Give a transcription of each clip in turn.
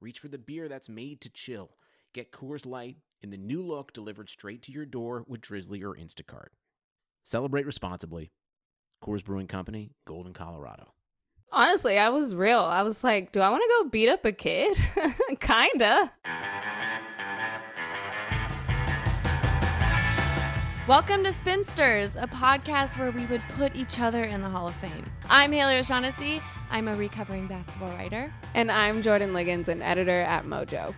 reach for the beer that's made to chill. Get Coors Light in the new look delivered straight to your door with Drizly or Instacart. Celebrate responsibly. Coors Brewing Company, Golden, Colorado. Honestly, I was real. I was like, do I want to go beat up a kid? Kinda. Welcome to Spinsters, a podcast where we would put each other in the Hall of Fame. I'm Haley O'Shaughnessy. I'm a recovering basketball writer. And I'm Jordan Liggins, an editor at Mojo.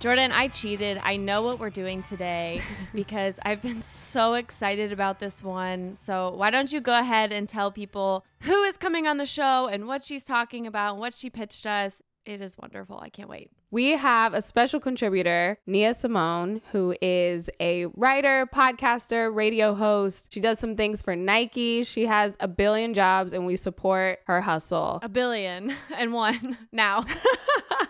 Jordan, I cheated. I know what we're doing today because I've been so excited about this one. So, why don't you go ahead and tell people who is coming on the show and what she's talking about and what she pitched us? It is wonderful. I can't wait. We have a special contributor, Nia Simone, who is a writer, podcaster, radio host. She does some things for Nike. She has a billion jobs, and we support her hustle. A billion and one now.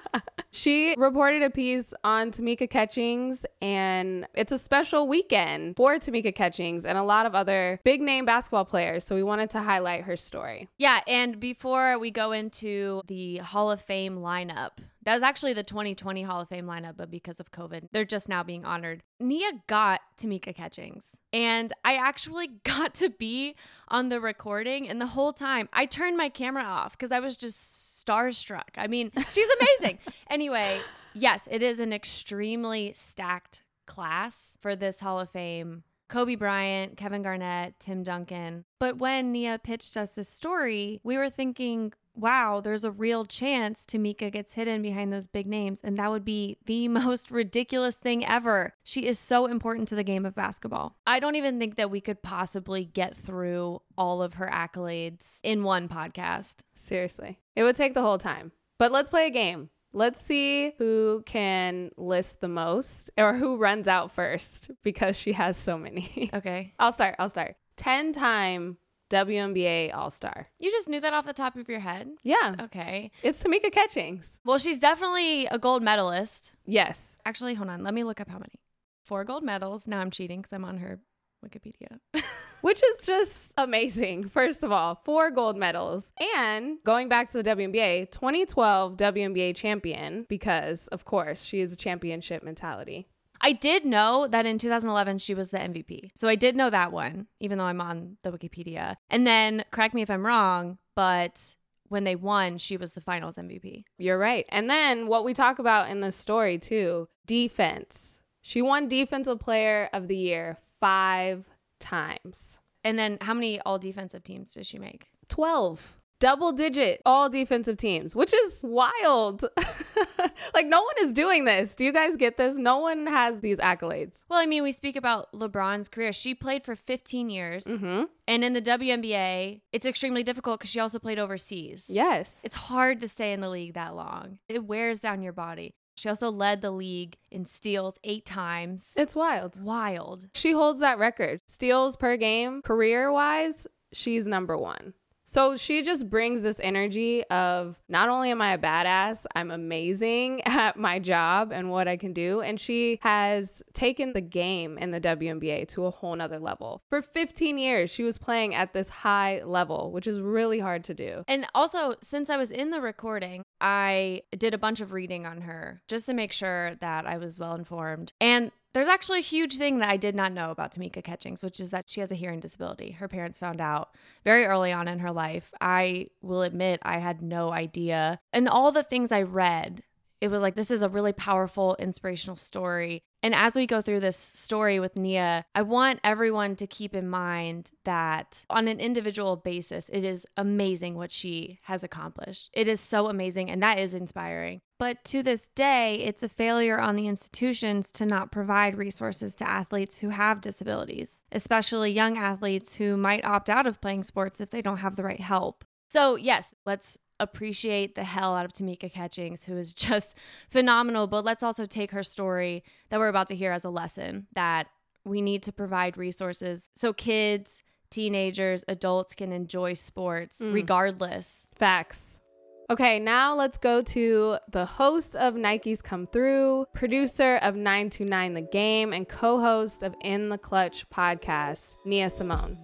She reported a piece on Tamika Catchings, and it's a special weekend for Tamika Catchings and a lot of other big name basketball players. So we wanted to highlight her story. Yeah. And before we go into the Hall of Fame lineup, that was actually the 2020 Hall of Fame lineup, but because of COVID, they're just now being honored. Nia got Tamika Catchings, and I actually got to be on the recording. And the whole time, I turned my camera off because I was just starstruck. I mean, she's amazing. anyway, yes, it is an extremely stacked class for this Hall of Fame. Kobe Bryant, Kevin Garnett, Tim Duncan. But when Nia pitched us this story, we were thinking, wow, there's a real chance Tamika gets hidden behind those big names. And that would be the most ridiculous thing ever. She is so important to the game of basketball. I don't even think that we could possibly get through all of her accolades in one podcast. Seriously, it would take the whole time. But let's play a game. Let's see who can list the most or who runs out first because she has so many. Okay. I'll start. I'll start. 10 time WNBA All Star. You just knew that off the top of your head? Yeah. Okay. It's Tamika Catchings. Well, she's definitely a gold medalist. Yes. Actually, hold on. Let me look up how many. Four gold medals. Now I'm cheating because I'm on her Wikipedia. Which is just amazing. First of all, four gold medals. And going back to the WNBA, 2012 WNBA champion, because of course she is a championship mentality. I did know that in 2011 she was the MVP. So I did know that one, even though I'm on the Wikipedia. And then, correct me if I'm wrong, but when they won, she was the finals MVP. You're right. And then what we talk about in the story too defense. She won Defensive Player of the Year five times. And then, how many all defensive teams did she make? 12 double digit all defensive teams, which is wild. like no one is doing this. Do you guys get this? No one has these accolades. Well, I mean, we speak about LeBron's career. She played for 15 years. Mm-hmm. And in the WNBA, it's extremely difficult because she also played overseas. Yes. It's hard to stay in the league that long. It wears down your body. She also led the league in steals eight times. It's wild. Wild. She holds that record. Steals per game, career wise, she's number one. So she just brings this energy of not only am I a badass, I'm amazing at my job and what I can do. And she has taken the game in the WNBA to a whole nother level. For 15 years, she was playing at this high level, which is really hard to do. And also, since I was in the recording, I did a bunch of reading on her just to make sure that I was well informed. And there's actually a huge thing that I did not know about Tamika Catchings, which is that she has a hearing disability. Her parents found out very early on in her life. I will admit I had no idea. And all the things I read, it was like, this is a really powerful, inspirational story. And as we go through this story with Nia, I want everyone to keep in mind that on an individual basis, it is amazing what she has accomplished. It is so amazing, and that is inspiring. But to this day, it's a failure on the institutions to not provide resources to athletes who have disabilities, especially young athletes who might opt out of playing sports if they don't have the right help. So, yes, let's appreciate the hell out of Tamika Catchings, who is just phenomenal. But let's also take her story that we're about to hear as a lesson that we need to provide resources so kids, teenagers, adults can enjoy sports Mm. regardless. Facts. Okay, now let's go to the host of Nike's Come Through, producer of 929 The Game, and co host of In the Clutch podcast, Nia Simone.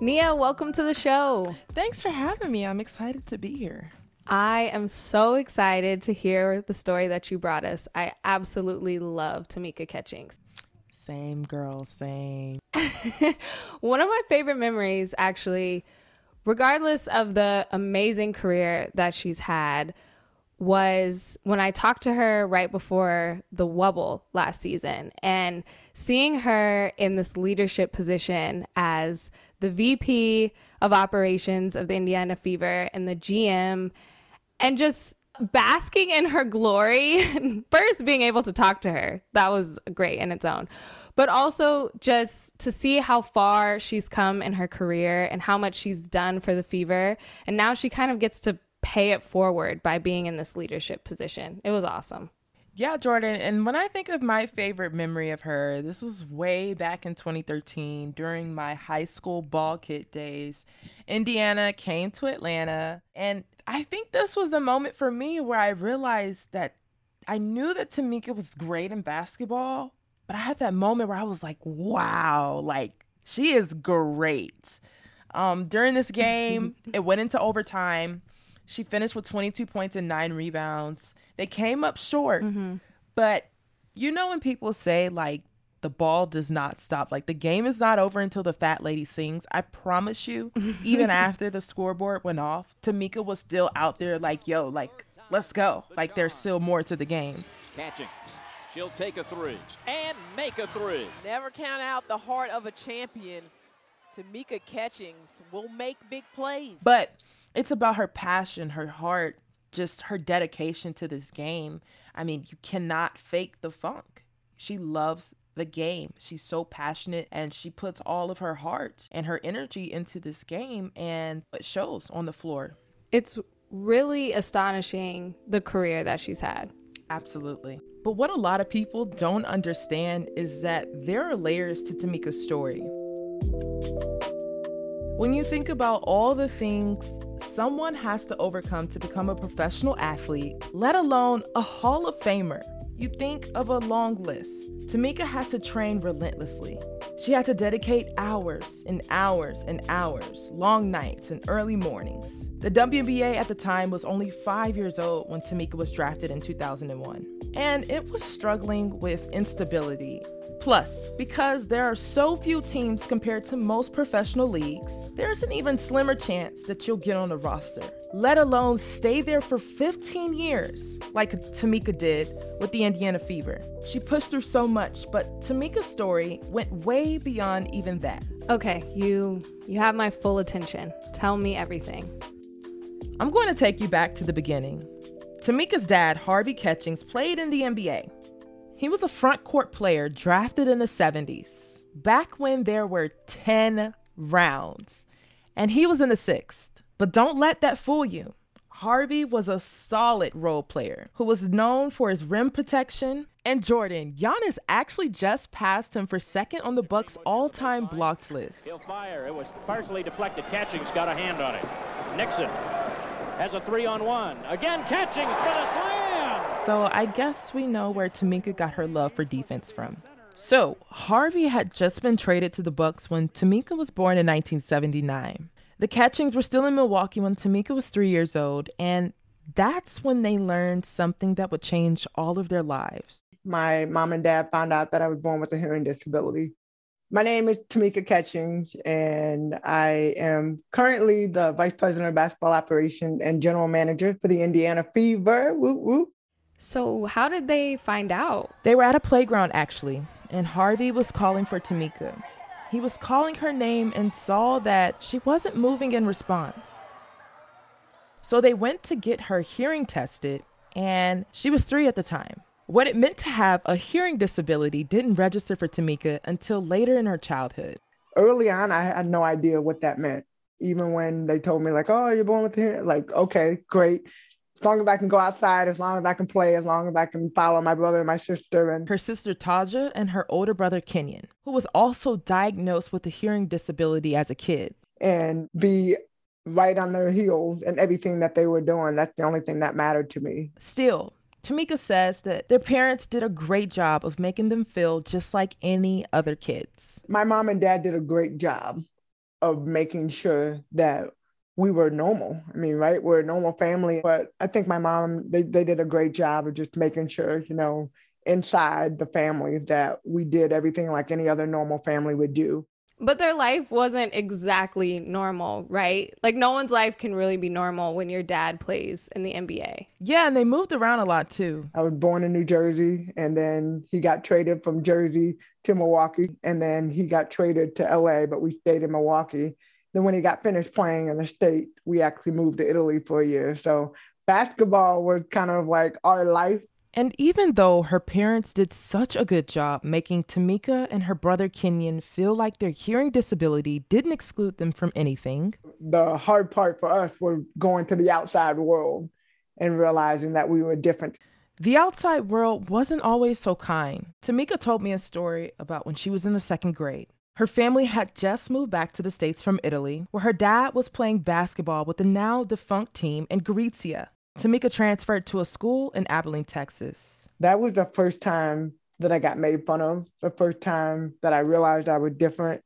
Nia, welcome to the show. Thanks for having me. I'm excited to be here. I am so excited to hear the story that you brought us. I absolutely love Tamika Catchings. Same girl, same. One of my favorite memories, actually, regardless of the amazing career that she's had, was when I talked to her right before the Wubble last season and seeing her in this leadership position as the VP of operations of the Indiana Fever and the GM and just basking in her glory. First, being able to talk to her, that was great in its own. But also just to see how far she's come in her career and how much she's done for the Fever. And now she kind of gets to pay it forward by being in this leadership position. It was awesome. Yeah, Jordan. And when I think of my favorite memory of her, this was way back in 2013 during my high school ball kit days. Indiana came to Atlanta. And I think this was a moment for me where I realized that I knew that Tamika was great in basketball, but I had that moment where I was like, wow, like she is great. Um, during this game, it went into overtime. She finished with 22 points and nine rebounds. They came up short, but you know when people say like the ball does not stop, like the game is not over until the fat lady sings. I promise you, even after the scoreboard went off, Tamika was still out there like, yo, like let's go. Like there's still more to the game. Catchings. She'll take a three and make a three. Never count out the heart of a champion. Tamika Catchings will make big plays. But it's about her passion, her heart, just her dedication to this game. I mean, you cannot fake the funk. She loves the game. She's so passionate and she puts all of her heart and her energy into this game and it shows on the floor. It's really astonishing the career that she's had. Absolutely. But what a lot of people don't understand is that there are layers to Tamika's story. When you think about all the things someone has to overcome to become a professional athlete, let alone a Hall of Famer, you think of a long list. Tamika had to train relentlessly. She had to dedicate hours and hours and hours, long nights and early mornings. The WNBA at the time was only five years old when Tamika was drafted in 2001, and it was struggling with instability. Plus, because there are so few teams compared to most professional leagues, there's an even slimmer chance that you'll get on the roster, let alone stay there for 15 years, like Tamika did with the Indiana Fever. She pushed through so much, but Tamika's story went way beyond even that. Okay, you you have my full attention. Tell me everything. I'm going to take you back to the beginning. Tamika's dad, Harvey Catchings, played in the NBA. He was a front court player drafted in the 70s, back when there were 10 rounds, and he was in the sixth. But don't let that fool you. Harvey was a solid role player who was known for his rim protection. And Jordan, Giannis actually just passed him for second on the Bucks' all-time blocks list. He'll fire. It was partially deflected. Catchings got a hand on it. Nixon has a three on one. Again, Catchings for the slam. So I guess we know where Tamika got her love for defense from. So Harvey had just been traded to the Bucks when Tamika was born in 1979. The Catchings were still in Milwaukee when Tamika was three years old, and that's when they learned something that would change all of their lives. My mom and dad found out that I was born with a hearing disability. My name is Tamika Catchings, and I am currently the Vice President of Basketball Operations and General Manager for the Indiana Fever. Whoop, whoop. So, how did they find out? They were at a playground actually, and Harvey was calling for Tamika. He was calling her name and saw that she wasn't moving in response. So they went to get her hearing tested, and she was three at the time. What it meant to have a hearing disability didn't register for Tamika until later in her childhood. Early on, I had no idea what that meant. Even when they told me, like, oh, you're born with hearing, like, okay, great. As long as I can go outside, as long as I can play, as long as I can follow my brother and my sister. And her sister Tauja and her older brother Kenyon, who was also diagnosed with a hearing disability as a kid. And be right on their heels and everything that they were doing. That's the only thing that mattered to me. Still, Tamika says that their parents did a great job of making them feel just like any other kids. My mom and dad did a great job of making sure that we were normal. I mean, right? We're a normal family. But I think my mom, they, they did a great job of just making sure, you know, inside the family that we did everything like any other normal family would do. But their life wasn't exactly normal, right? Like no one's life can really be normal when your dad plays in the NBA. Yeah, and they moved around a lot too. I was born in New Jersey and then he got traded from Jersey to Milwaukee and then he got traded to LA, but we stayed in Milwaukee. Then when he got finished playing in the state, we actually moved to Italy for a year. So basketball was kind of like our life and even though her parents did such a good job making Tamika and her brother Kenyon feel like their hearing disability didn't exclude them from anything, the hard part for us was going to the outside world and realizing that we were different. The outside world wasn't always so kind. Tamika told me a story about when she was in the second grade. Her family had just moved back to the States from Italy, where her dad was playing basketball with the now defunct team in Gorizia. Tamika transferred to a school in Abilene, Texas. That was the first time that I got made fun of, the first time that I realized I was different.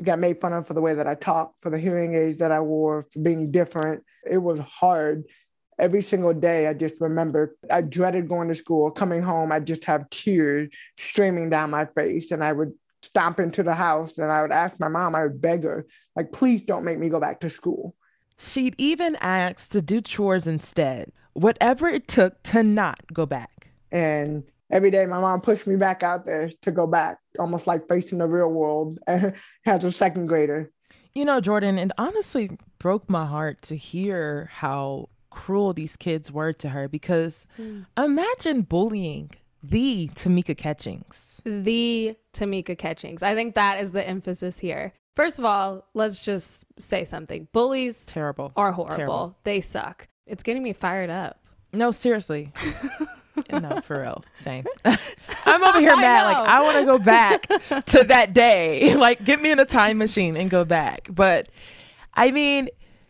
I got made fun of for the way that I talked, for the hearing aids that I wore, for being different. It was hard. Every single day, I just remember I dreaded going to school. Coming home, I'd just have tears streaming down my face. And I would stomp into the house and I would ask my mom, I would beg her, like, please don't make me go back to school. She'd even asked to do chores instead, whatever it took to not go back. And every day my mom pushed me back out there to go back, almost like facing the real world as a second grader. You know, Jordan, it honestly broke my heart to hear how cruel these kids were to her because mm. imagine bullying the Tamika Catchings. The Tamika Catchings. I think that is the emphasis here. First of all, let's just say something. Bullies terrible are horrible. Terrible. They suck. It's getting me fired up. No, seriously. no, for real. Same. I'm over here mad. I like I want to go back to that day. like get me in a time machine and go back. But I mean,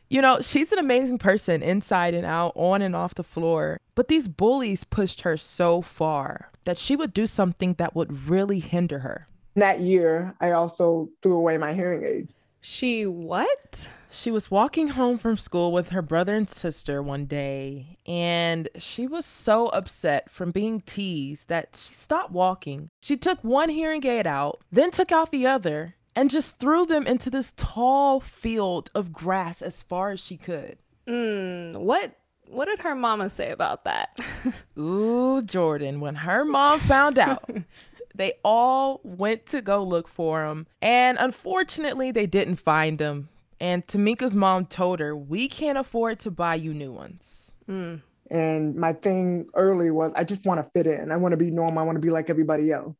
you know, she's an amazing person inside and out, on and off the floor. But these bullies pushed her so far that she would do something that would really hinder her that year, I also threw away my hearing aid. She what? She was walking home from school with her brother and sister one day, and she was so upset from being teased that she stopped walking. She took one hearing aid out, then took out the other, and just threw them into this tall field of grass as far as she could. Mm, what what did her mama say about that? Ooh, Jordan, when her mom found out They all went to go look for him, and unfortunately, they didn't find him. And Tamika's mom told her, We can't afford to buy you new ones. Mm. And my thing early was, I just want to fit in. I want to be normal. I want to be like everybody else.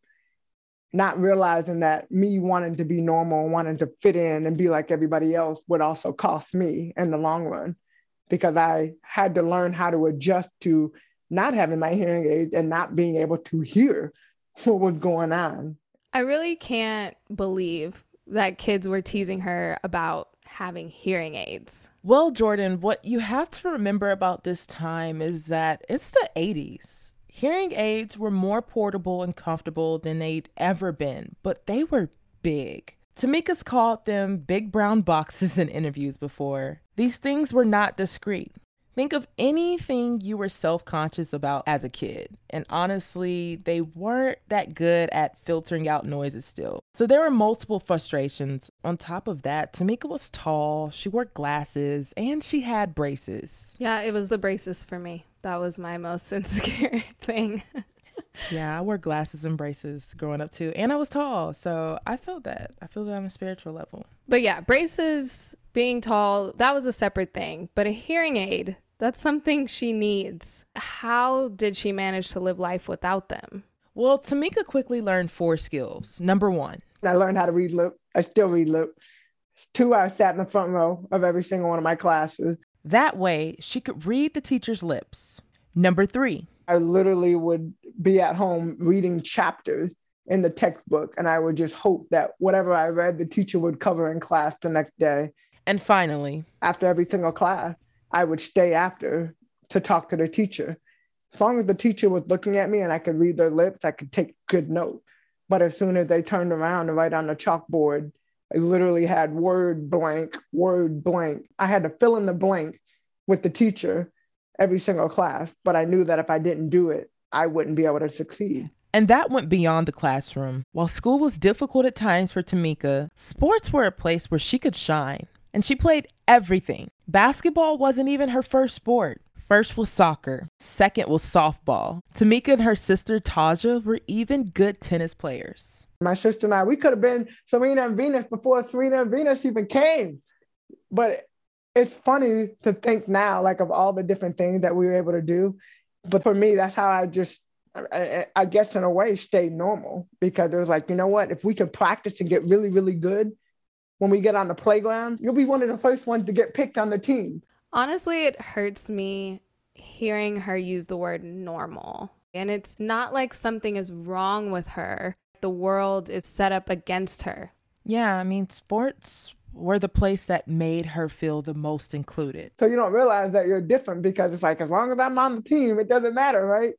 Not realizing that me wanting to be normal, wanting to fit in and be like everybody else would also cost me in the long run because I had to learn how to adjust to not having my hearing aid and not being able to hear what was going on. I really can't believe that kids were teasing her about having hearing aids. Well, Jordan, what you have to remember about this time is that it's the 80s. Hearing aids were more portable and comfortable than they'd ever been, but they were big. Tamika's called them big brown boxes in interviews before. These things were not discreet. Think of anything you were self conscious about as a kid. And honestly, they weren't that good at filtering out noises still. So there were multiple frustrations. On top of that, Tamika was tall, she wore glasses, and she had braces. Yeah, it was the braces for me. That was my most insecure thing. yeah, I wore glasses and braces growing up too. And I was tall. So I felt that. I feel that on a spiritual level. But yeah, braces, being tall, that was a separate thing. But a hearing aid That's something she needs. How did she manage to live life without them? Well, Tamika quickly learned four skills. Number one, I learned how to read lip. I still read lip. Two, I sat in the front row of every single one of my classes. That way, she could read the teacher's lips. Number three, I literally would be at home reading chapters in the textbook, and I would just hope that whatever I read, the teacher would cover in class the next day. And finally, after every single class, I would stay after to talk to the teacher. As long as the teacher was looking at me and I could read their lips, I could take good notes. But as soon as they turned around to write on the chalkboard, I literally had word blank, word blank. I had to fill in the blank with the teacher every single class, but I knew that if I didn't do it, I wouldn't be able to succeed. And that went beyond the classroom. While school was difficult at times for Tamika, sports were a place where she could shine. And she played everything. Basketball wasn't even her first sport. First was soccer, second was softball. Tamika and her sister Tauja were even good tennis players. My sister and I, we could have been Serena and Venus before Serena and Venus even came. But it's funny to think now, like of all the different things that we were able to do. But for me, that's how I just, I, I guess in a way, stayed normal because it was like, you know what? If we could practice and get really, really good, when we get on the playground, you'll be one of the first ones to get picked on the team. Honestly, it hurts me hearing her use the word normal. And it's not like something is wrong with her. The world is set up against her. Yeah, I mean, sports were the place that made her feel the most included. So you don't realize that you're different because it's like, as long as I'm on the team, it doesn't matter, right?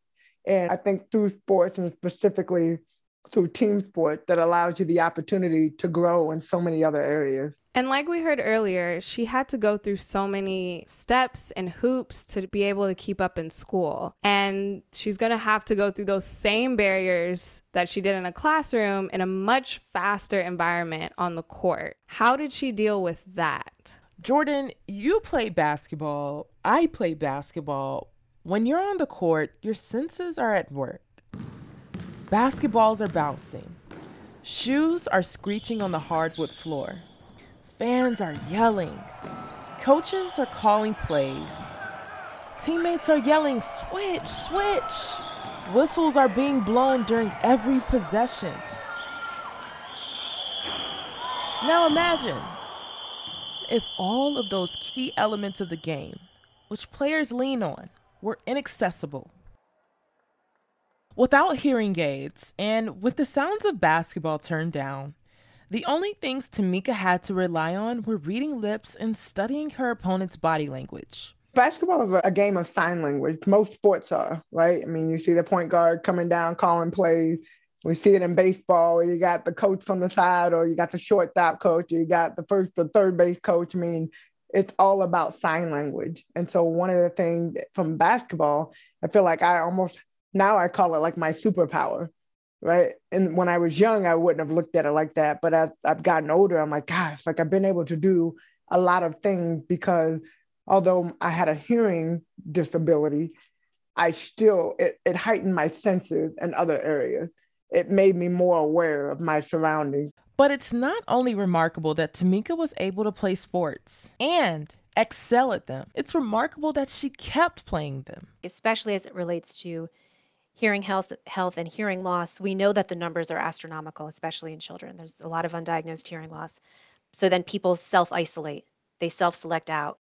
And I think through sports and specifically through team sport that allows you the opportunity to grow in so many other areas. And like we heard earlier, she had to go through so many steps and hoops to be able to keep up in school. And she's going to have to go through those same barriers that she did in a classroom in a much faster environment on the court. How did she deal with that? Jordan, you play basketball. I play basketball. When you're on the court, your senses are at work. Basketballs are bouncing. Shoes are screeching on the hardwood floor. Fans are yelling. Coaches are calling plays. Teammates are yelling, switch, switch. Whistles are being blown during every possession. Now imagine if all of those key elements of the game, which players lean on, were inaccessible Without hearing aids and with the sounds of basketball turned down, the only things Tamika had to rely on were reading lips and studying her opponent's body language. Basketball is a game of sign language. Most sports are, right? I mean, you see the point guard coming down, calling plays. We see it in baseball you got the coach from the side, or you got the shortstop coach, or you got the first or third base coach. I mean, it's all about sign language. And so, one of the things from basketball, I feel like I almost now I call it like my superpower, right? And when I was young, I wouldn't have looked at it like that. But as I've gotten older, I'm like, gosh, like I've been able to do a lot of things because although I had a hearing disability, I still, it, it heightened my senses in other areas. It made me more aware of my surroundings. But it's not only remarkable that Tamika was able to play sports and excel at them, it's remarkable that she kept playing them. Especially as it relates to hearing health, health and hearing loss, we know that the numbers are astronomical, especially in children. There's a lot of undiagnosed hearing loss. So then people self isolate, they self select out.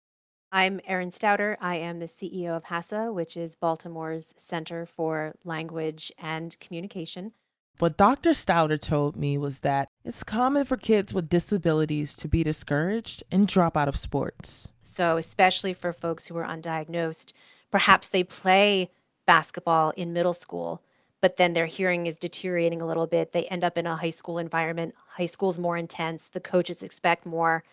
I'm Erin Stauder. I am the CEO of HASA, which is Baltimore's Center for Language and Communication. What Dr. Stauder told me was that it's common for kids with disabilities to be discouraged and drop out of sports. So, especially for folks who are undiagnosed, perhaps they play basketball in middle school, but then their hearing is deteriorating a little bit. They end up in a high school environment. High school's more intense. The coaches expect more.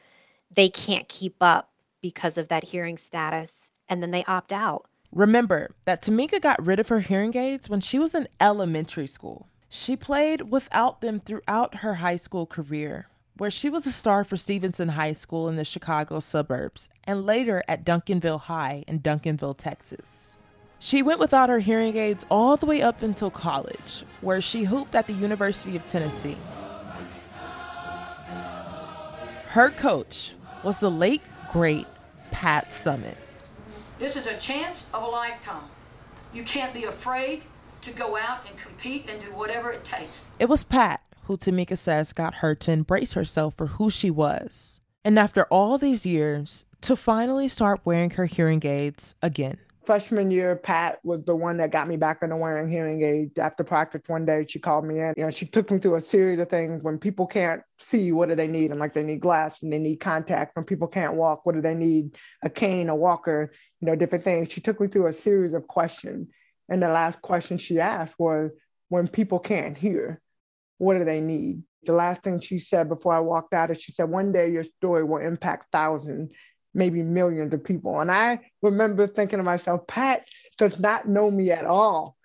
They can't keep up because of that hearing status, and then they opt out. Remember that Tamika got rid of her hearing aids when she was in elementary school. She played without them throughout her high school career, where she was a star for Stevenson High School in the Chicago suburbs and later at Duncanville High in Duncanville, Texas. She went without her hearing aids all the way up until college, where she hooped at the University of Tennessee. Her coach was the late, great Pat Summitt. This is a chance of a lifetime. You can't be afraid to go out and compete and do whatever it takes. It was Pat who Tamika says got her to embrace herself for who she was. And after all these years, to finally start wearing her hearing aids again freshman year, Pat was the one that got me back into wearing hearing aids. After practice one day, she called me in. You know, she took me through a series of things. When people can't see, what do they need? I'm like they need glass and they need contact. When people can't walk, what do they need? A cane, a walker, you know, different things. She took me through a series of questions. And the last question she asked was, when people can't hear, what do they need? The last thing she said before I walked out is she said, one day your story will impact thousands maybe millions of people. And I remember thinking to myself, Pat does not know me at all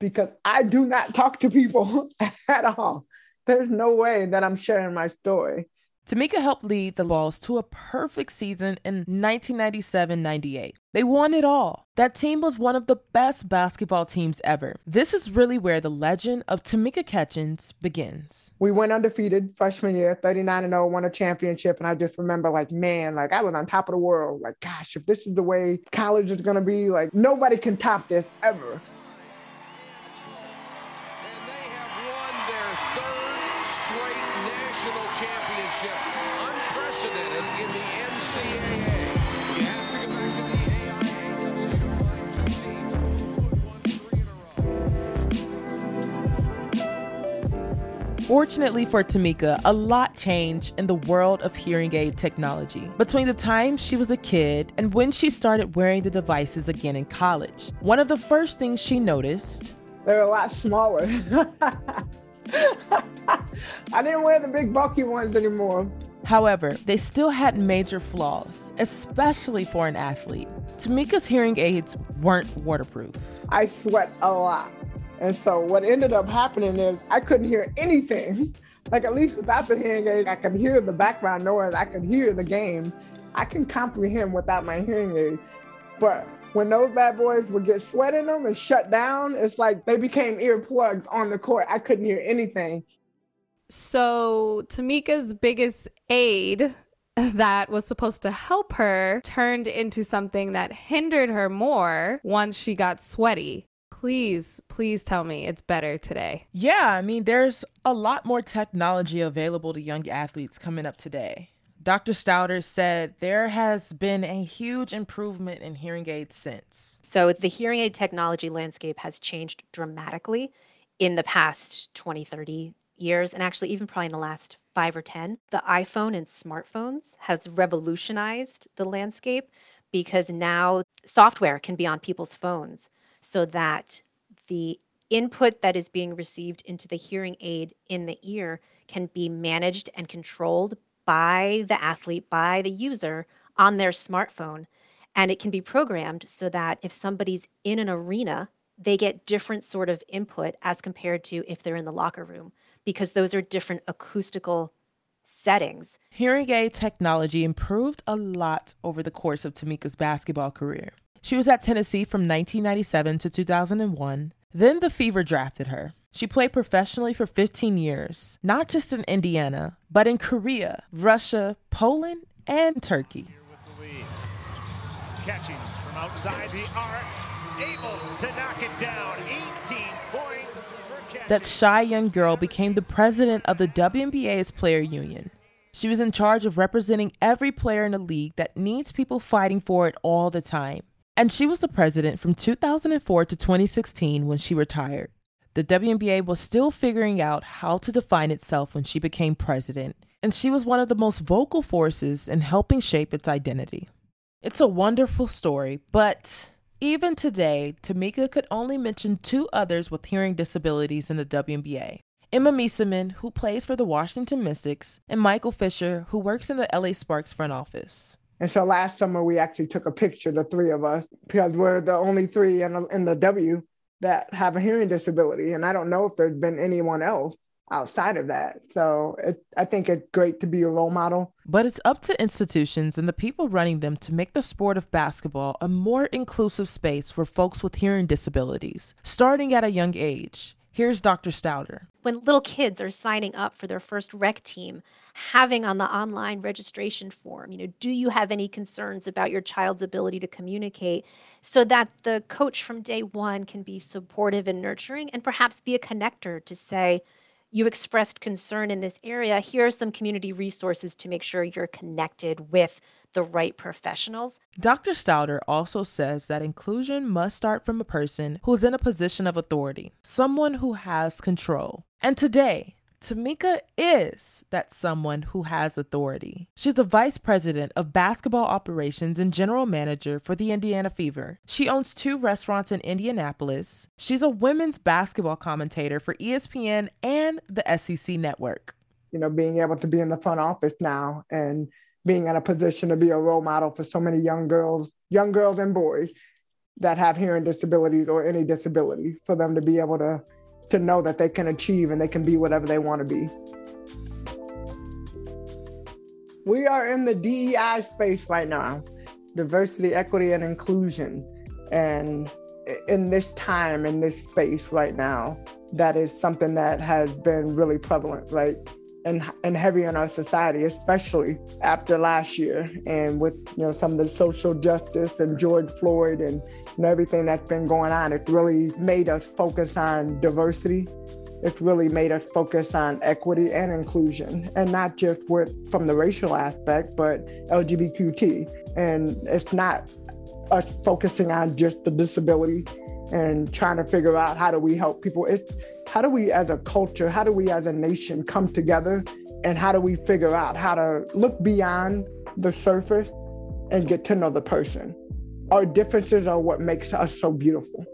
because I do not talk to people at all. There's no way that I'm sharing my story. Tamika helped lead the Vols to a perfect season in 1997 98. They won it all. That team was one of the best basketball teams ever. This is really where the legend of Tamika Catchings begins. We went undefeated freshman year, 39 and 0, won a championship. And I just remember, like, man, like I was on top of the world. Like, gosh, if this is the way college is going to be, like, nobody can top this ever. Fortunately for Tamika, a lot changed in the world of hearing aid technology between the time she was a kid and when she started wearing the devices again in college. One of the first things she noticed they're a lot smaller. I didn't wear the big bulky ones anymore. However, they still had major flaws, especially for an athlete. Tamika's hearing aids weren't waterproof. I sweat a lot. And so what ended up happening is I couldn't hear anything. Like at least without the hearing aid, I could hear the background noise. I could hear the game. I can comprehend without my hearing aid. But when those bad boys would get sweat in them and shut down, it's like they became earplugged on the court. I couldn't hear anything. So Tamika's biggest aid that was supposed to help her turned into something that hindered her more once she got sweaty please, please tell me it's better today. Yeah, I mean, there's a lot more technology available to young athletes coming up today. Dr. Stauder said there has been a huge improvement in hearing aids since. So, the hearing aid technology landscape has changed dramatically in the past 20, 30 years, and actually, even probably in the last five or 10. The iPhone and smartphones has revolutionized the landscape because now software can be on people's phones so that the input that is being received into the hearing aid in the ear can be managed and controlled by the athlete, by the user on their smartphone. And it can be programmed so that if somebody's in an arena, they get different sort of input as compared to if they're in the locker room, because those are different acoustical settings. Hearing aid technology improved a lot over the course of Tamika's basketball career. She was at Tennessee from 1997 to 2001. Then the Fever drafted her. She played professionally for 15 years, not just in Indiana, but in Korea, Russia, Poland, and Turkey. Catchings from outside the arc, able to knock it down. 18 points. That shy young girl became the president of the WNBA's player union. She was in charge of representing every player in the league that needs people fighting for it all the time. And she was the president from 2004 to 2016 when she retired. The WNBA was still figuring out how to define itself when she became president, and she was one of the most vocal forces in helping shape its identity. It's a wonderful story, but even today, Tamika could only mention two others with hearing disabilities in the WNBA. Emma Meesseman, who plays for the Washington Mystics, and Michael Fisher, who works in the LA Sparks front office. And so last summer we actually took a picture, the three of us, because we're the only three in in the W that have a hearing disability. And I don't know if there's been anyone else outside of that. So it, I think it's great to be a role model. But it's up to institutions and the people running them to make the sport of basketball a more inclusive space for folks with hearing disabilities, starting at a young age. Here's Dr. Stauder. When little kids are signing up for their first rec team, having on the online registration form, you know, do you have any concerns about your child's ability to communicate so that the coach from day one can be supportive and nurturing and perhaps be a connector to say, you expressed concern in this area. Here are some community resources to make sure you're connected with the right professionals. Dr. Stauder also says that inclusion must start from a person who's in a position of authority, someone who has control. And today, Tamika is that someone who has authority. She's the vice president of basketball operations and general manager for the Indiana Fever. She owns two restaurants in Indianapolis. She's a women's basketball commentator for ESPN and the SEC network. You know, being able to be in the front office now and being in a position to be a role model for so many young girls, young girls and boys that have hearing disabilities or any disability, for them to be able to to know that they can achieve and they can be whatever they want to be. We are in the DEI space right now, diversity, equity, and inclusion. And in this time, in this space right now, that is something that has been really prevalent, right? And, and heavy in our society, especially after last year, and with you know some of the social justice and George Floyd and everything that's been going on, it really made us focus on diversity. It's really made us focus on equity and inclusion, and not just with from the racial aspect, but LGBTQ. And it's not us focusing on just the disability and trying to figure out how do we help people. It's how do we as a culture, how do we as a nation come together and how do we figure out how to look beyond the surface and get to know the person? Our differences are what makes us so beautiful.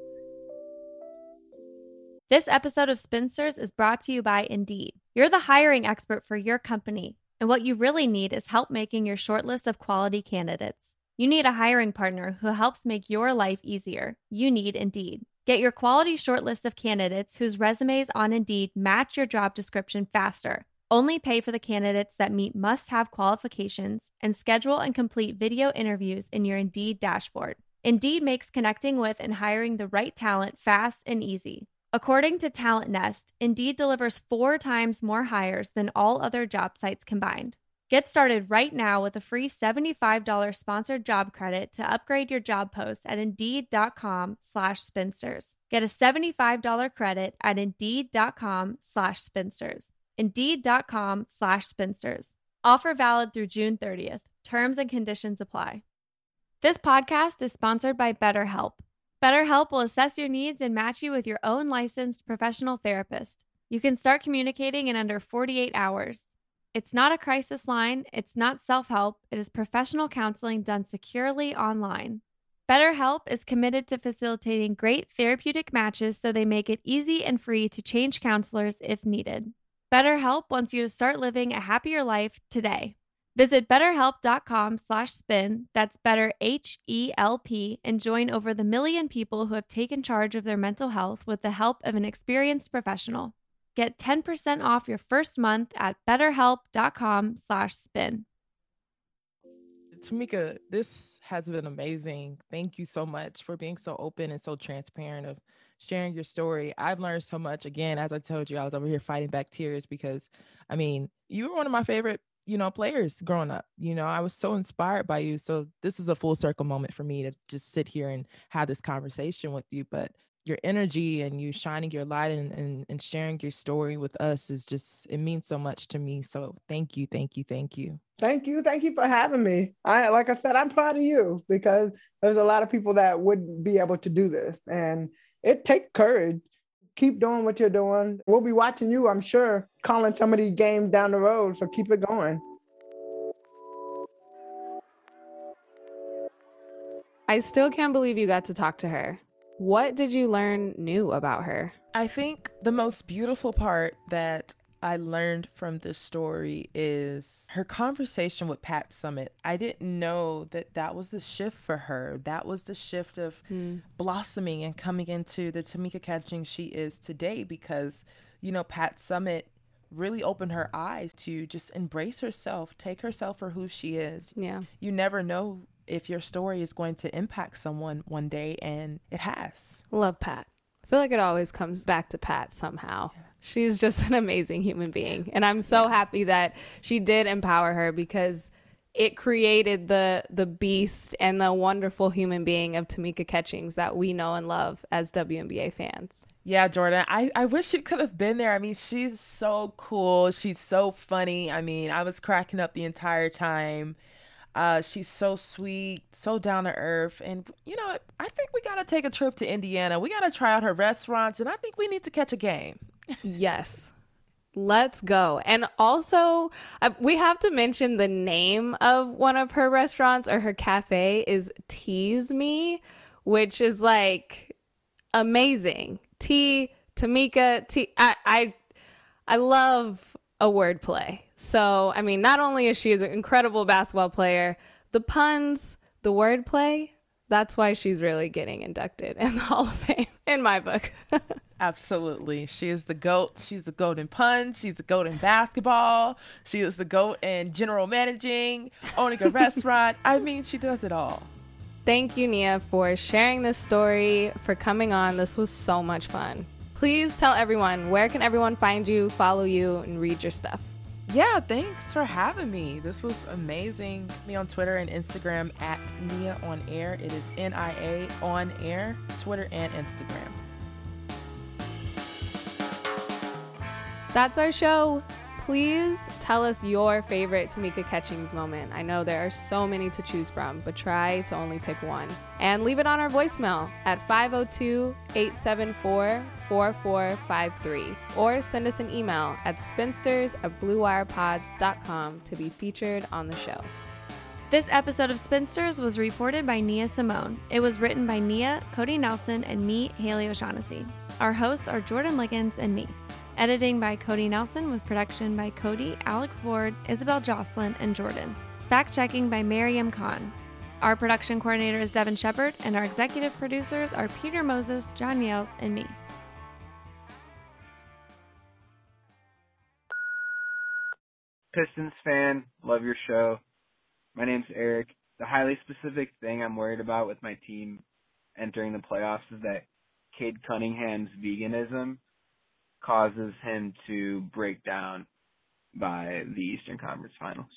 This episode of Spinsters is brought to you by Indeed. You're the hiring expert for your company, and what you really need is help making your shortlist of quality candidates. You need a hiring partner who helps make your life easier. You need Indeed. Get your quality shortlist of candidates whose resumes on Indeed match your job description faster. Only pay for the candidates that meet must have qualifications and schedule and complete video interviews in your Indeed dashboard. Indeed makes connecting with and hiring the right talent fast and easy. According to Talent Nest, Indeed delivers four times more hires than all other job sites combined. Get started right now with a free $75 sponsored job credit to upgrade your job post at Indeed.com slash spinsters. Get a $75 credit at Indeed.com slash spinsters. Indeed.com slash spinsters. Offer valid through June 30th. Terms and conditions apply. This podcast is sponsored by BetterHelp. BetterHelp will assess your needs and match you with your own licensed professional therapist. You can start communicating in under 48 hours. It's not a crisis line, it's not self help, it is professional counseling done securely online. BetterHelp is committed to facilitating great therapeutic matches so they make it easy and free to change counselors if needed. BetterHelp wants you to start living a happier life today. Visit betterhelp.com slash spin, that's better H-E-L-P, and join over the million people who have taken charge of their mental health with the help of an experienced professional. Get 10% off your first month at betterhelp.com slash spin. Tamika, this has been amazing. Thank you so much for being so open and so transparent of sharing your story. I've learned so much. Again, as I told you, I was over here fighting back tears because, I mean, you were one of my favorite, you know, players growing up. You know, I was so inspired by you. So this is a full circle moment for me to just sit here and have this conversation with you. But your energy and you shining your light and, and, and sharing your story with us is just it means so much to me. So thank you thank you thank you. Thank you thank you for having me. I like i said i'm proud of you because there's a lot of people that wouldn't be able to do this and it takes courage. Keep doing what you're doing. We'll be watching you i'm sure calling some of these games down the road. So keep it going. I still can't believe you got to talk to her. What did you learn new about her? I think the most beautiful part that I learned from this story is her conversation with Pat Summitt. I didn't know that that was the shift for her. That was the shift of hmm. blossoming and coming into the Tamika Catching she is today because, you know, Pat Summitt really opened her eyes to just embrace herself, take herself for who she is. Yeah. You never know if your story is going to impact someone one day and it has love pat I feel like it always comes back to Pat somehow. She's just an amazing human being. And I'm so happy that she did empower her because it created the the beast and the wonderful human being of Tamika Catchings that we know and love as WNBA fans. Yeah, Jordan, I, I wish you could have been there. I mean, she's so cool. She's so funny. I mean, I was cracking up the entire time. Uh, she's so sweet, so down to earth. And, you know, I think we got to take a trip to Indiana. We got to try out her restaurants, and I think we need to catch a game. yes. Let's go. And also, uh, we have to mention the name of one of her restaurants or her cafe is Tea's Me, which is like amazing. T Tamika T I I I love a wordplay. So, I mean, not only is she an incredible basketball player, the puns, the wordplay, that's why she's really getting inducted in the Hall of Fame in my book. Absolutely. She is the GOAT. She's the GOAT in punch. She's the GOAT in basketball. She is the GOAT in general managing, owning a restaurant. I mean, she does it all. Thank you, Nia, for sharing this story, for coming on. This was so much fun. Please tell everyone where can everyone find you, follow you, and read your stuff. Yeah, thanks for having me. This was amazing. Me on Twitter and Instagram at Nia on Air. It is N I A on Air, Twitter and Instagram. That's our show. Please tell us your favorite Tamika Catchings moment. I know there are so many to choose from, but try to only pick one. And leave it on our voicemail at 502 874 4453 or send us an email at spinsters at bluewirepods.com to be featured on the show. This episode of Spinsters was reported by Nia Simone. It was written by Nia, Cody Nelson, and me, Haley O'Shaughnessy. Our hosts are Jordan Liggins and me. Editing by Cody Nelson with production by Cody, Alex Ward, Isabel Jocelyn, and Jordan. Fact checking by Mariam Khan. Our production coordinator is Devin Shepard, and our executive producers are Peter Moses, John Yales, and me. Pistons fan, love your show. My name's Eric. The highly specific thing I'm worried about with my team entering the playoffs is that Cade Cunningham's veganism causes him to break down by the Eastern Conference Finals.